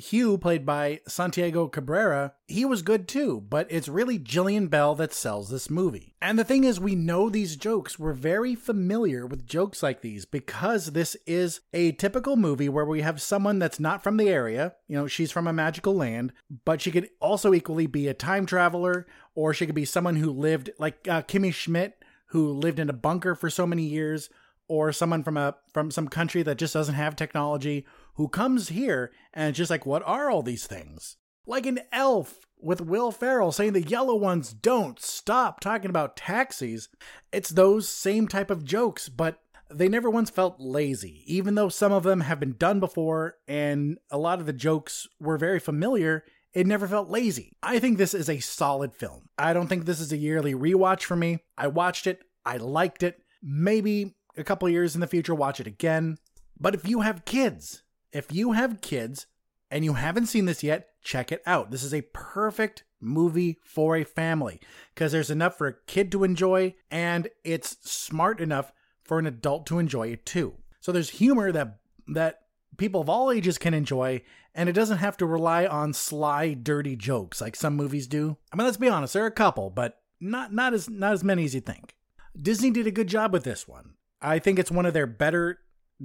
A: Hugh, played by Santiago Cabrera, he was good too, but it's really Jillian Bell that sells this movie. And the thing is, we know these jokes. We're very familiar with jokes like these because this is a typical movie where we have someone that's not from the area. You know, she's from a magical land, but she could also equally be a time traveler, or she could be someone who lived, like uh, Kimmy Schmidt, who lived in a bunker for so many years or someone from a from some country that just doesn't have technology who comes here and it's just like what are all these things like an elf with will ferrell saying the yellow ones don't stop talking about taxis it's those same type of jokes but they never once felt lazy even though some of them have been done before and a lot of the jokes were very familiar it never felt lazy. I think this is a solid film. I don't think this is a yearly rewatch for me. I watched it, I liked it. Maybe a couple years in the future, watch it again. But if you have kids, if you have kids and you haven't seen this yet, check it out. This is a perfect movie for a family because there's enough for a kid to enjoy and it's smart enough for an adult to enjoy it too. So there's humor that that people of all ages can enjoy and it doesn't have to rely on sly dirty jokes like some movies do. I mean let's be honest, there are a couple, but not not as not as many as you think. Disney did a good job with this one. I think it's one of their better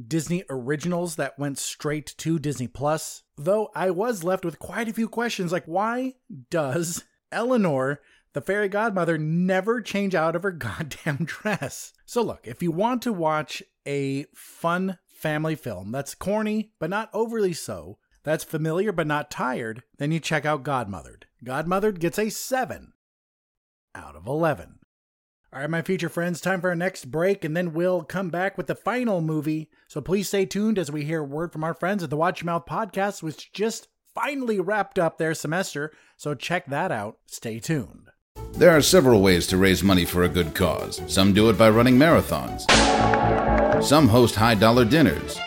A: Disney originals that went straight to Disney Plus. Though I was left with quite a few questions like why does Eleanor, the fairy godmother, never change out of her [LAUGHS] goddamn dress? So look, if you want to watch a fun family film that's corny but not overly so, that's familiar but not tired, then you check out Godmothered. Godmothered gets a 7 out of 11. All right, my future friends, time for our next break, and then we'll come back with the final movie. So please stay tuned as we hear word from our friends at the Watch Your Mouth podcast, which just finally wrapped up their semester. So check that out. Stay tuned.
G: There are several ways to raise money for a good cause. Some do it by running marathons, some host high dollar dinners,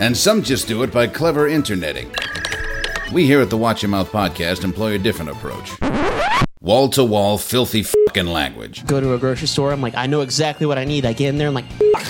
G: and some just do it by clever interneting. We here at the Watch Your Mouth podcast employ a different approach wall to wall, filthy fucking language.
H: Go to a grocery store. I'm like, I know exactly what I need. I get in there. I'm like,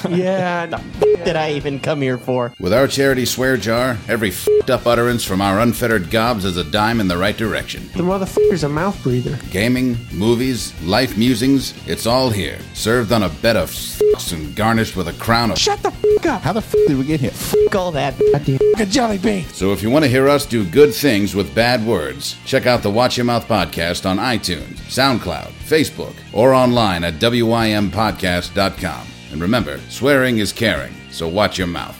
H: yeah, [LAUGHS] no, did I even come here for?
G: With our charity swear jar, every fed up utterance from our unfettered gobs is a dime in the right direction.
H: The motherfucker's a mouth breather.
G: Gaming, movies, life musings, it's all here. Served on a bed of f***s and garnished with a crown of
H: Shut the fuck up.
I: How the f did we get here?
H: Fuck all that. Goddamn.
I: A jelly bean.
G: So if you want to hear us do good things with bad words, check out the Watch Your Mouth podcast on iTunes, SoundCloud, Facebook, or online at wympodcast.com. And remember, swearing is caring, so watch your mouth.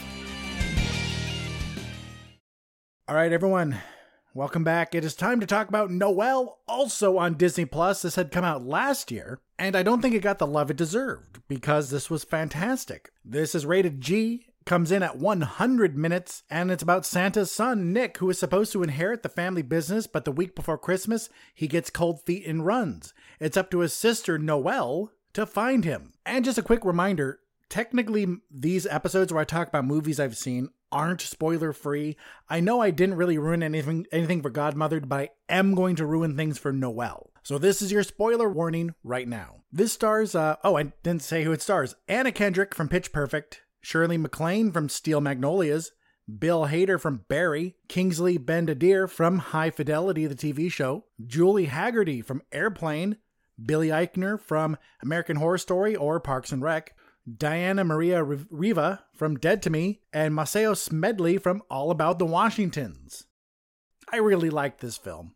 A: All right, everyone. Welcome back. It is time to talk about Noelle, also on Disney Plus. This had come out last year, and I don't think it got the love it deserved because this was fantastic. This is rated G, comes in at 100 minutes, and it's about Santa's son, Nick, who is supposed to inherit the family business, but the week before Christmas, he gets cold feet and runs. It's up to his sister, Noelle, to find him. And just a quick reminder technically, these episodes where I talk about movies I've seen aren't spoiler free. I know I didn't really ruin anything anything for Godmothered, but I am going to ruin things for Noelle. So this is your spoiler warning right now. This stars uh oh, I didn't say who it stars. Anna Kendrick from Pitch Perfect, Shirley MacLaine from Steel Magnolias, Bill Hader from Barry, Kingsley Ben-Adir from High Fidelity the TV show, Julie Hagerty from Airplane, Billy Eichner from American Horror Story or Parks and Rec, Diana Maria Riva from Dead to Me, and Maceo Smedley from All About the Washingtons. I really liked this film.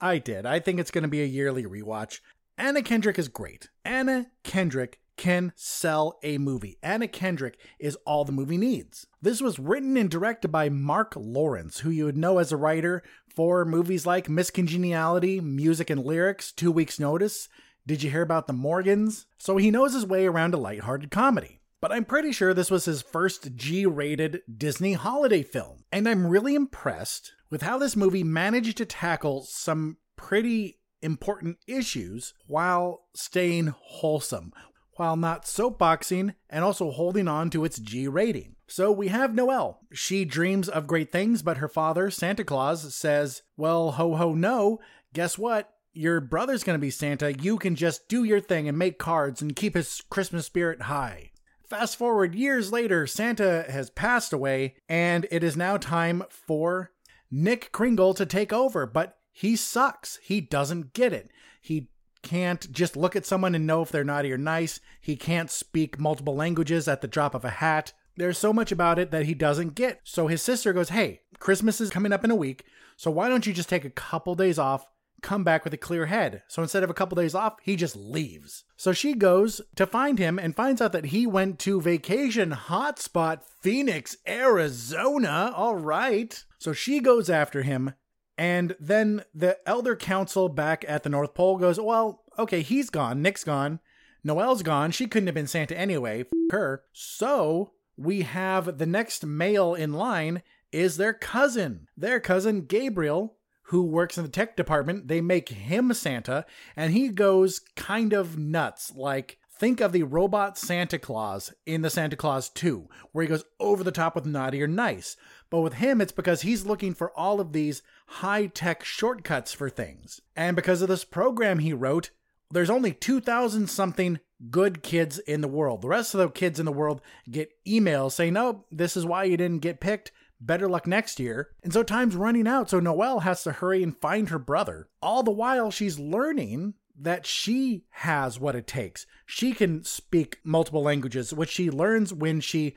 A: I did. I think it's going to be a yearly rewatch. Anna Kendrick is great. Anna Kendrick can sell a movie. Anna Kendrick is all the movie needs. This was written and directed by Marc Lawrence, who you would know as a writer for movies like Miss Congeniality, Music and Lyrics, Two Weeks Notice, did you hear about the Morgans? So he knows his way around a lighthearted comedy. But I'm pretty sure this was his first G rated Disney holiday film. And I'm really impressed with how this movie managed to tackle some pretty important issues while staying wholesome, while not soapboxing and also holding on to its G rating. So we have Noelle. She dreams of great things, but her father, Santa Claus, says, Well, ho ho no. Guess what? your brother's to be Santa, you can just do your thing and make cards and keep his Christmas spirit high. Fast forward years later, Santa has passed away, and it is now time for Nick Kringle to take over, but he sucks. He doesn't get it. He can't just look at someone and know if they're naughty or nice. He can't speak multiple languages at the drop of a hat. There's so much about it that he doesn't get. So his sister goes, Hey, Christmas is coming up in a week, so why don't you just take a couple days off come back with a clear head. So instead of a couple days off, he just leaves. So she goes to find him and finds out that he went to vacation hotspot Phoenix, Arizona. All right. So she goes after him. And then the elder council back at the North Pole goes, Well, okay, he's gone. Nick's gone. Noelle's gone. She couldn't have been Santa anyway. F- her. So we have the next male in line is their cousin. Their cousin Gabriel, who works in the tech department, they make him Santa, and he goes kind of nuts. Like, think of the robot Santa Claus in the Santa Claus 2, where he goes over the top with naughty or nice. But with him, it's because he's looking for all of these high tech shortcuts for things. And because of this program he wrote, there's only 2,000 something good kids in the world. The rest of the kids in the world get emails saying, oh, this is why you didn't get picked. Better luck next year. And so time's running out, so Noelle has to hurry and find her brother. All the while, she's learning that she has what it takes. She can speak multiple languages, which she learns when she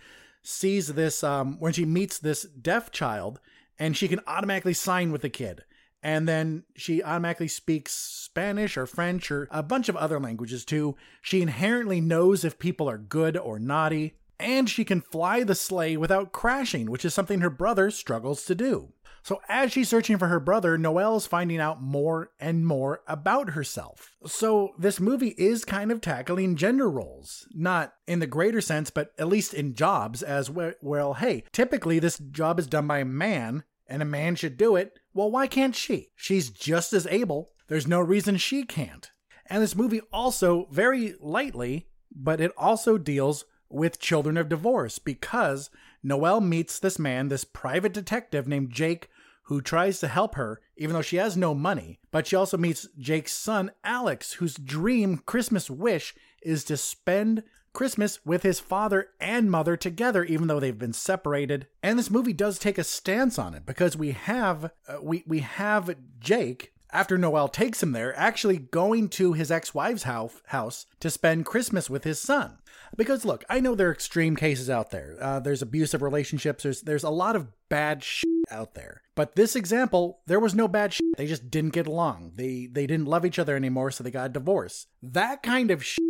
A: sees this, um, when she meets this deaf child, and she can automatically sign with the kid. And then she automatically speaks Spanish or French or a bunch of other languages too. She inherently knows if people are good or naughty and she can fly the sleigh without crashing, which is something her brother struggles to do. So, as she's searching for her brother, Noelle is finding out more and more about herself. So, this movie is kind of tackling gender roles, not in the greater sense, but at least in jobs, as well, well hey, typically this job is done by a man, and a man should do it. Well, why can't she? She's just as able. There's no reason she can't. And this movie also, very lightly, but it also deals with children of divorce because Noelle meets this man, this private detective named Jake, who tries to help her, even though she has no money. But she also meets Jake's son, Alex, whose dream Christmas wish is to spend Christmas with his father and mother together, even though they've been separated. And this movie does take a stance on it because we have uh, we we have Jake after Noelle takes him there, actually going to his ex-wife's house house to spend Christmas with his son. Because look, I know there are extreme cases out there. Uh, there's abusive relationships. There's there's a lot of bad shit out there. But this example, there was no bad shit. They just didn't get along. They they didn't love each other anymore, so they got a divorce. That kind of shit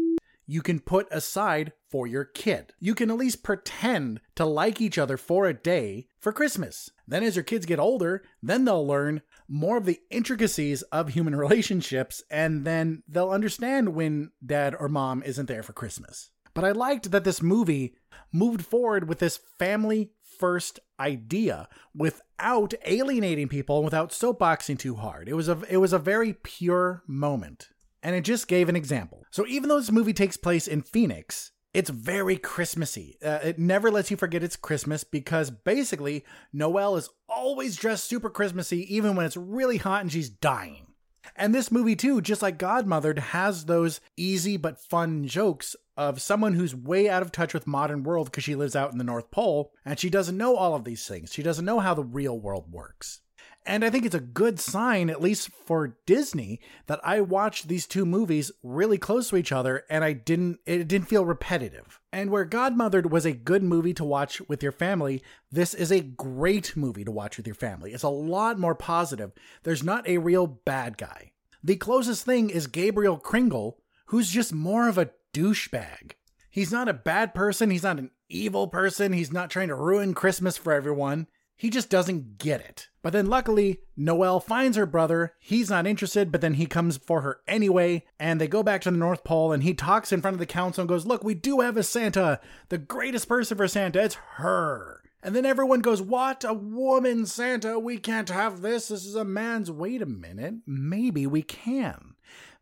A: you can put aside for your kid. You can at least pretend to like each other for a day for Christmas. Then, as your kids get older, then they'll learn more of the intricacies of human [LAUGHS] relationships, and then they'll understand when dad or mom isn't there for Christmas. But I liked that this movie moved forward with this family first idea without alienating people and without soapboxing too hard. It was a it was a very pure moment and it just gave an example. So even though this movie takes place in Phoenix, it's very Christmassy. Uh, it never lets you forget it's Christmas because basically Noelle is always dressed super Christmassy, even when it's really hot and she's dying. And this movie, too, just like Godmothered, has those easy but fun jokes of someone who's way out of touch with modern world because she lives out in the North Pole and she doesn't know all of these things. She doesn't know how the real world works. And I think it's a good sign, at least for Disney, that I watched these two movies really close to each other and I didn't it didn't feel repetitive. And where Godmothered was a good movie to watch with your family, this is a great movie to watch with your family. It's a lot more positive. There's not a real bad guy. The closest thing is Gabriel Kringle, who's just more of a douchebag. He's not a bad person, he's not an evil person, he's not trying to ruin Christmas for everyone. He just doesn't get it. But then luckily, Noelle finds her brother. He's not interested, but then he comes for her anyway. And they go back to the North Pole and he talks in front of the council and goes, Look, we do have a Santa. The greatest person for Santa. It's her. And then everyone goes, What? A woman Santa? We can't have this. This is a man's. Wait a minute. Maybe we can.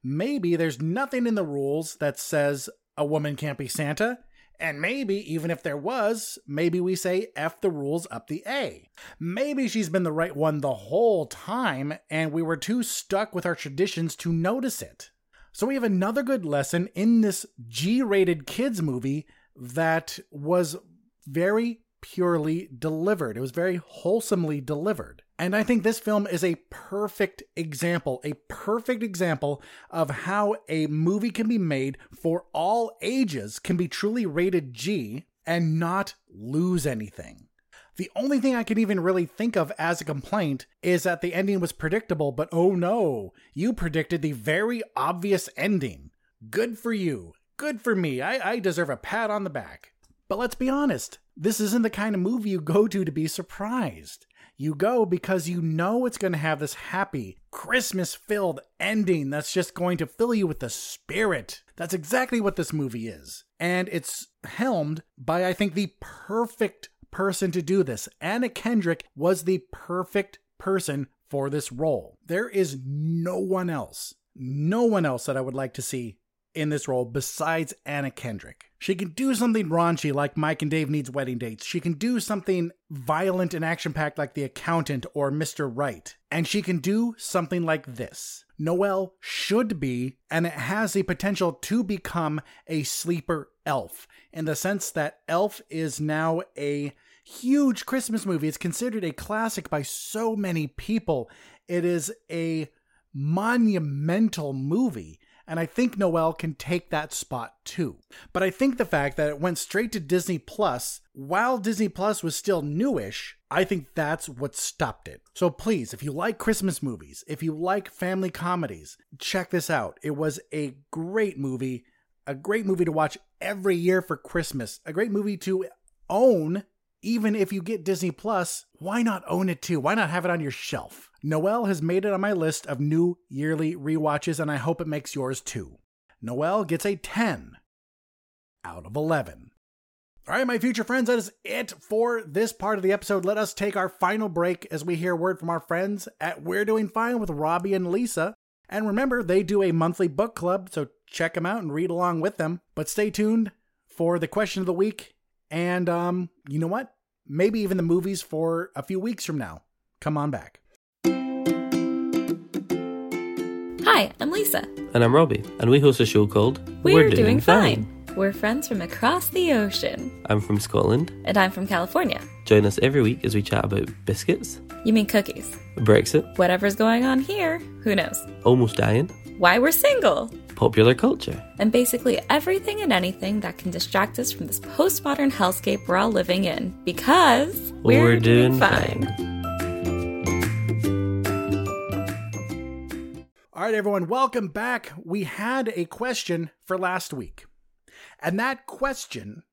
A: Maybe there's nothing in the rules that says a woman can't be Santa. And maybe, even if there was, maybe we say F the rules up the A. Maybe she's been the right one the whole time, and we were too stuck with our traditions to notice it. So we have another good lesson in this G rated kids movie that was very purely delivered. It was very wholesomely delivered. And I think this film is a perfect example, a perfect example of how a movie can be made for all ages, can be truly rated G, and not lose anything. The only thing I can even really think of as a complaint is that the ending was predictable, but oh no, you predicted the very obvious ending. Good for you. Good for me. I, I deserve a pat on the back. But let's be honest, this isn't the kind of movie you go to to be surprised. You go because you know it's going to have this happy, Christmas filled ending that's just going to fill you with the spirit. That's exactly what this movie is. And it's helmed by, I think, the perfect person to do this. Anna Kendrick was the perfect person for this role. There is no one else, no one else that I would like to see in this role besides Anna Kendrick. She can do something raunchy like Mike and Dave Needs Wedding Dates. She can do something violent and action packed like The Accountant or Mr. Right. And she can do something like this. Noelle should be, and it has the potential to become, a sleeper elf in the sense that Elf is now a huge Christmas movie. It's considered a classic by so many people. It is a monumental movie. And I think Noelle can take that spot too. But I think the fact that it went straight to Disney Plus, while Disney Plus was still newish, I think that's what stopped it. So please, if you like Christmas movies, if you like family comedies, check this out. It was a great movie, a great movie to watch every year for Christmas, a great movie to own even if you get Disney Plus, why not own it too? Why not have it on your shelf? Noelle has made it on my list of new yearly rewatches, and I hope it makes yours too. Noelle gets a 10 out of 11. All right, my future friends, that is it for this part of the episode. Let us take our final break as we hear word from our friends at We're Doing Fine with Robbie and Lisa. And remember, they do a monthly book club, so check them out and read along with them. But stay tuned for the question of the week. And um, you know what? Maybe even the movies for a few weeks from now. Come on back.
I: Hi, I'm Lisa.
J: And I'm Robbie, and we host a show called
I: We're, Doing, Fine. We're friends from across the ocean.
J: I'm from Scotland.
I: And I'm from California.
J: Join us every week as we chat about biscuits.
I: You mean cookies?
J: Brexit.
I: Whatever's going on here, who knows?
J: Almost dying.
I: Why we're single.
J: Popular culture.
I: And basically everything and anything that can distract us from this postmodern hellscape we're all living in. Because we're,
J: we're doing,
I: doing fine.
J: fine.
A: All right, everyone, welcome back. We had a question for last week. And that question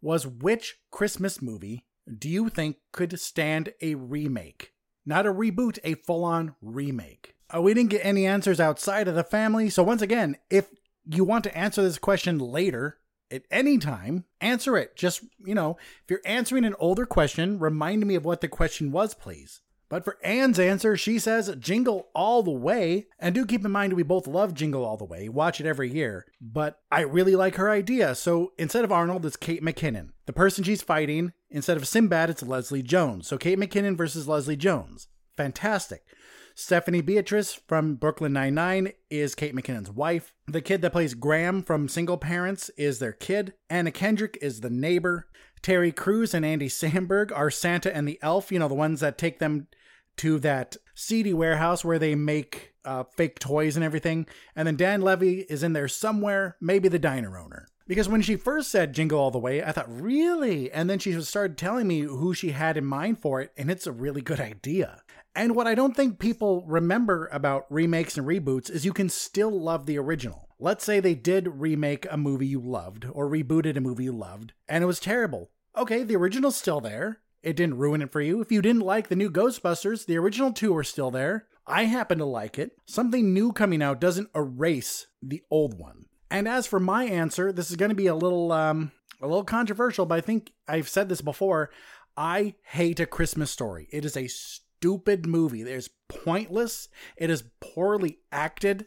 A: was which Christmas movie do you think could stand a remake? Not a reboot, a full on remake. Uh, we didn't get any answers outside of the family. So, once again, if you want to answer this question later, at any time, answer it. Just, you know, if you're answering an older question, remind me of what the question was, please. But for Anne's answer, she says Jingle All the Way. And do keep in mind, we both love Jingle All the Way, watch it every year. But I really like her idea. So instead of Arnold, it's Kate McKinnon. The person she's fighting, instead of Sinbad, it's Leslie Jones. So Kate McKinnon versus Leslie Jones. Fantastic. Stephanie Beatriz from Brooklyn Nine-Nine is Kate McKinnon's wife. The kid that plays Graham from Single Parents is their kid. Anna Kendrick is the neighbor. Terry Crews and Andy Samberg are Santa and the elf, you know, the ones that take them to that seedy warehouse where they make uh, fake toys and everything. And then Dan Levy is in there somewhere, maybe the diner owner. Because when she first said Jingle All the Way, I thought, really? And then she started telling me who she had in mind for it, and it's a really good idea. And what I don't think people remember about remakes and reboots is you can still love the original. Let's say they did remake a movie you loved, or rebooted a movie you loved, and it was terrible. Okay, the original's still there. It didn't ruin it for you. If you didn't like the new Ghostbusters, the original two are still there. I happen to like it. Something new coming out doesn't erase the old one. And as for my answer, this is going to be a little um a little controversial, but I think I've said this before. I hate a Christmas story. It is a stupid movie. It is pointless. It is poorly acted.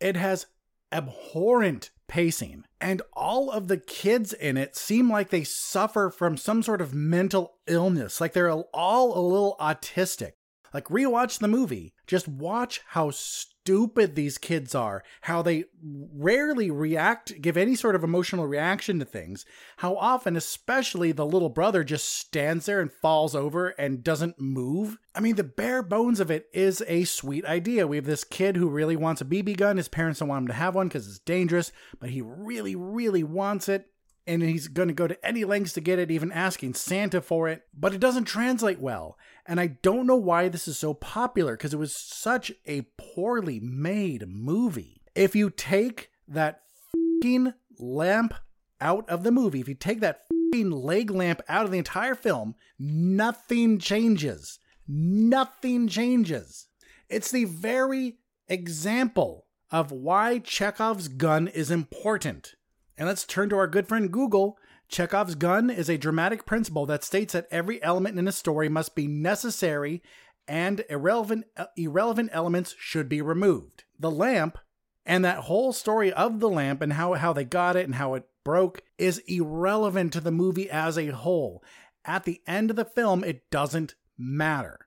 A: It has abhorrent pacing. And all of the kids in it seem like they suffer from some sort of mental illness, like they're all a little autistic. Like, rewatch the movie. Just watch how stupid these kids are, how they rarely react, give any sort of emotional reaction to things, how often, especially the little brother, just stands there and falls over and doesn't move. I mean, the bare bones of it is a sweet idea. We have this kid who really wants a BB gun. His parents don't want him to have one because it's dangerous, but he really, really wants it and he's going to go to any lengths to get it, even asking Santa for it, but it doesn't translate well. And I don't know why this is so popular because it was such a poorly made movie. If you take that fucking lamp out of the movie, if you take that fucking leg lamp out of the entire film, nothing changes. Nothing changes. It's the very example of why Chekhov's gun is important. And let's turn to our good friend Google. Chekhov's gun is a dramatic principle that states that every element in a story must be necessary and irrelevant uh, irrelevant elements should be removed. The lamp and that whole story of the lamp and how, how they got it and how it broke is irrelevant to the movie as a whole. At the end of the film, it doesn't matter.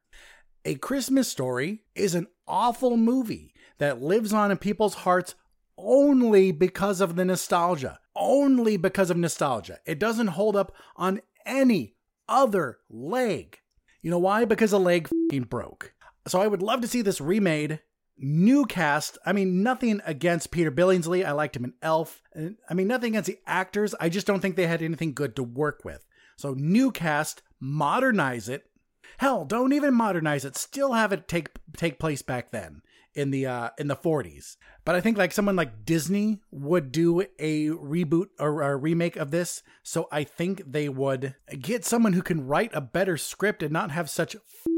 A: A Christmas Story is an awful movie that lives on in people's hearts only because of the nostalgia only because of nostalgia. It doesn't hold up on any other leg. You know why? Because the leg broke. So I would love to see this remade, new cast. I mean, nothing against Peter Billingsley. I liked him in Elf. I mean, nothing against the actors. I just don't think they had anything good to work with. So new cast, modernize it. Hell, don't even modernize it. Still have it take take place back then in the uh in the 40s. But I think like someone like Disney would do a reboot or a remake of this. So I think they would get someone who can write a better script and not have such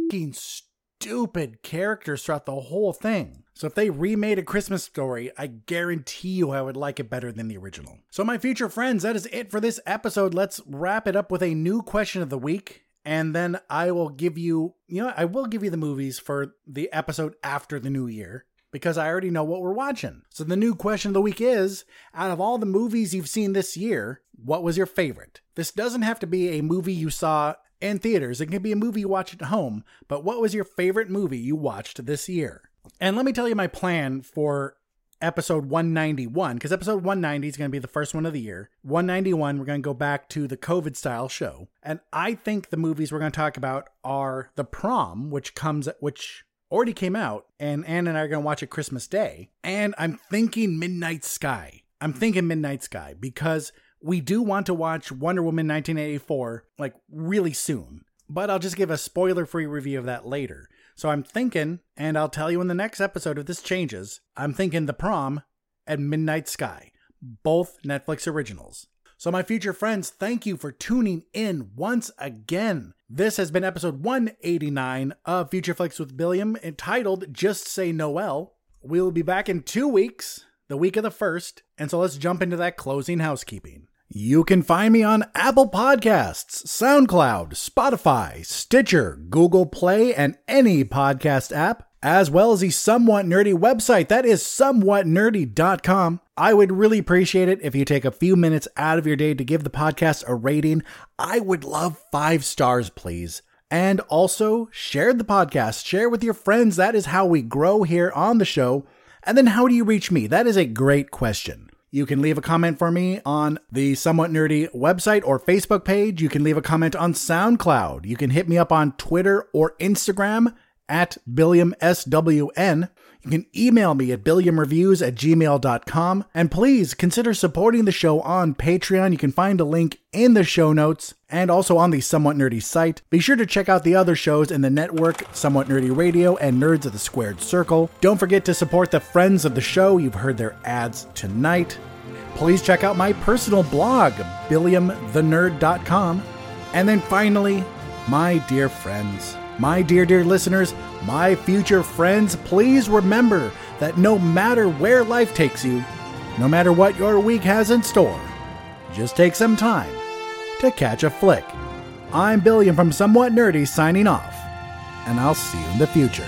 A: fucking stupid characters throughout the whole thing. So if they remade a Christmas story, I guarantee you I would like it better than the original. So my future friends, that is it for this episode. Let's wrap it up with a new question of the week and then I will give you, you know, I will give you the movies for the episode after the new year because I already know what we're watching. So the new question of the week is out of all the movies you've seen this year, what was your favorite? This doesn't have to be a movie you saw in theaters, it can be a movie you watched at home, but what was your favorite movie you watched this year? And let me tell you my plan for episode 191, because episode 190 is going to be the first one of the year. 191, we're going to go back to the COVID style show. And I think the movies we're going to talk about are The Prom, which comes, which already came out, and Anne and I are going to watch it Christmas Day. And I'm thinking Midnight Sky. I'm thinking Midnight Sky because we do want to watch Wonder Woman 1984 like really soon. But I'll just give a spoiler free review of that later. So I'm thinking, and I'll tell you in the next episode if this changes, I'm thinking The Prom and Midnight Sky, both Netflix originals. So, my future friends, thank you for tuning in once again. This has been episode 189 of Future Flicks with Billiam, entitled Just Say Noel. We'll be back in two weeks, the week of the first, and so let's jump into that closing housekeeping. You can find me on Apple Podcasts, SoundCloud, Spotify, Stitcher, Google Play, and any podcast app, as well as the Somewhat Nerdy website. That is somewhatnerdy.com. I would really appreciate it if you take a few minutes out of your day to give the podcast a rating. I would love five stars, please. And also share the podcast, share with your friends. That is how we grow here on the show. And then how do you reach me? That is a great question. You can leave a comment for me on the Somewhat Nerdy website or Facebook page. You can leave a comment on SoundCloud. You can hit me up on Twitter or Instagram at BilliamSWN. You can email me at billiamreviews at gmail.com. And please consider supporting the show on Patreon. You can find a link in the show notes and also on the Somewhat Nerdy site. Be sure to check out the other shows in the network, Somewhat Nerdy Radio and Nerds of the Squared Circle. Don't forget to support the friends of the show. You've heard their ads tonight. Please check out my personal blog, billiamthenerd.com. And then finally, my dear friends, my dear, dear listeners, my future friends, please remember that no matter where life takes you, no matter what your week has in store, just take some time to catch a flick. I'm Billiam from Somewhat Nerdy signing off, and I'll see you in the future.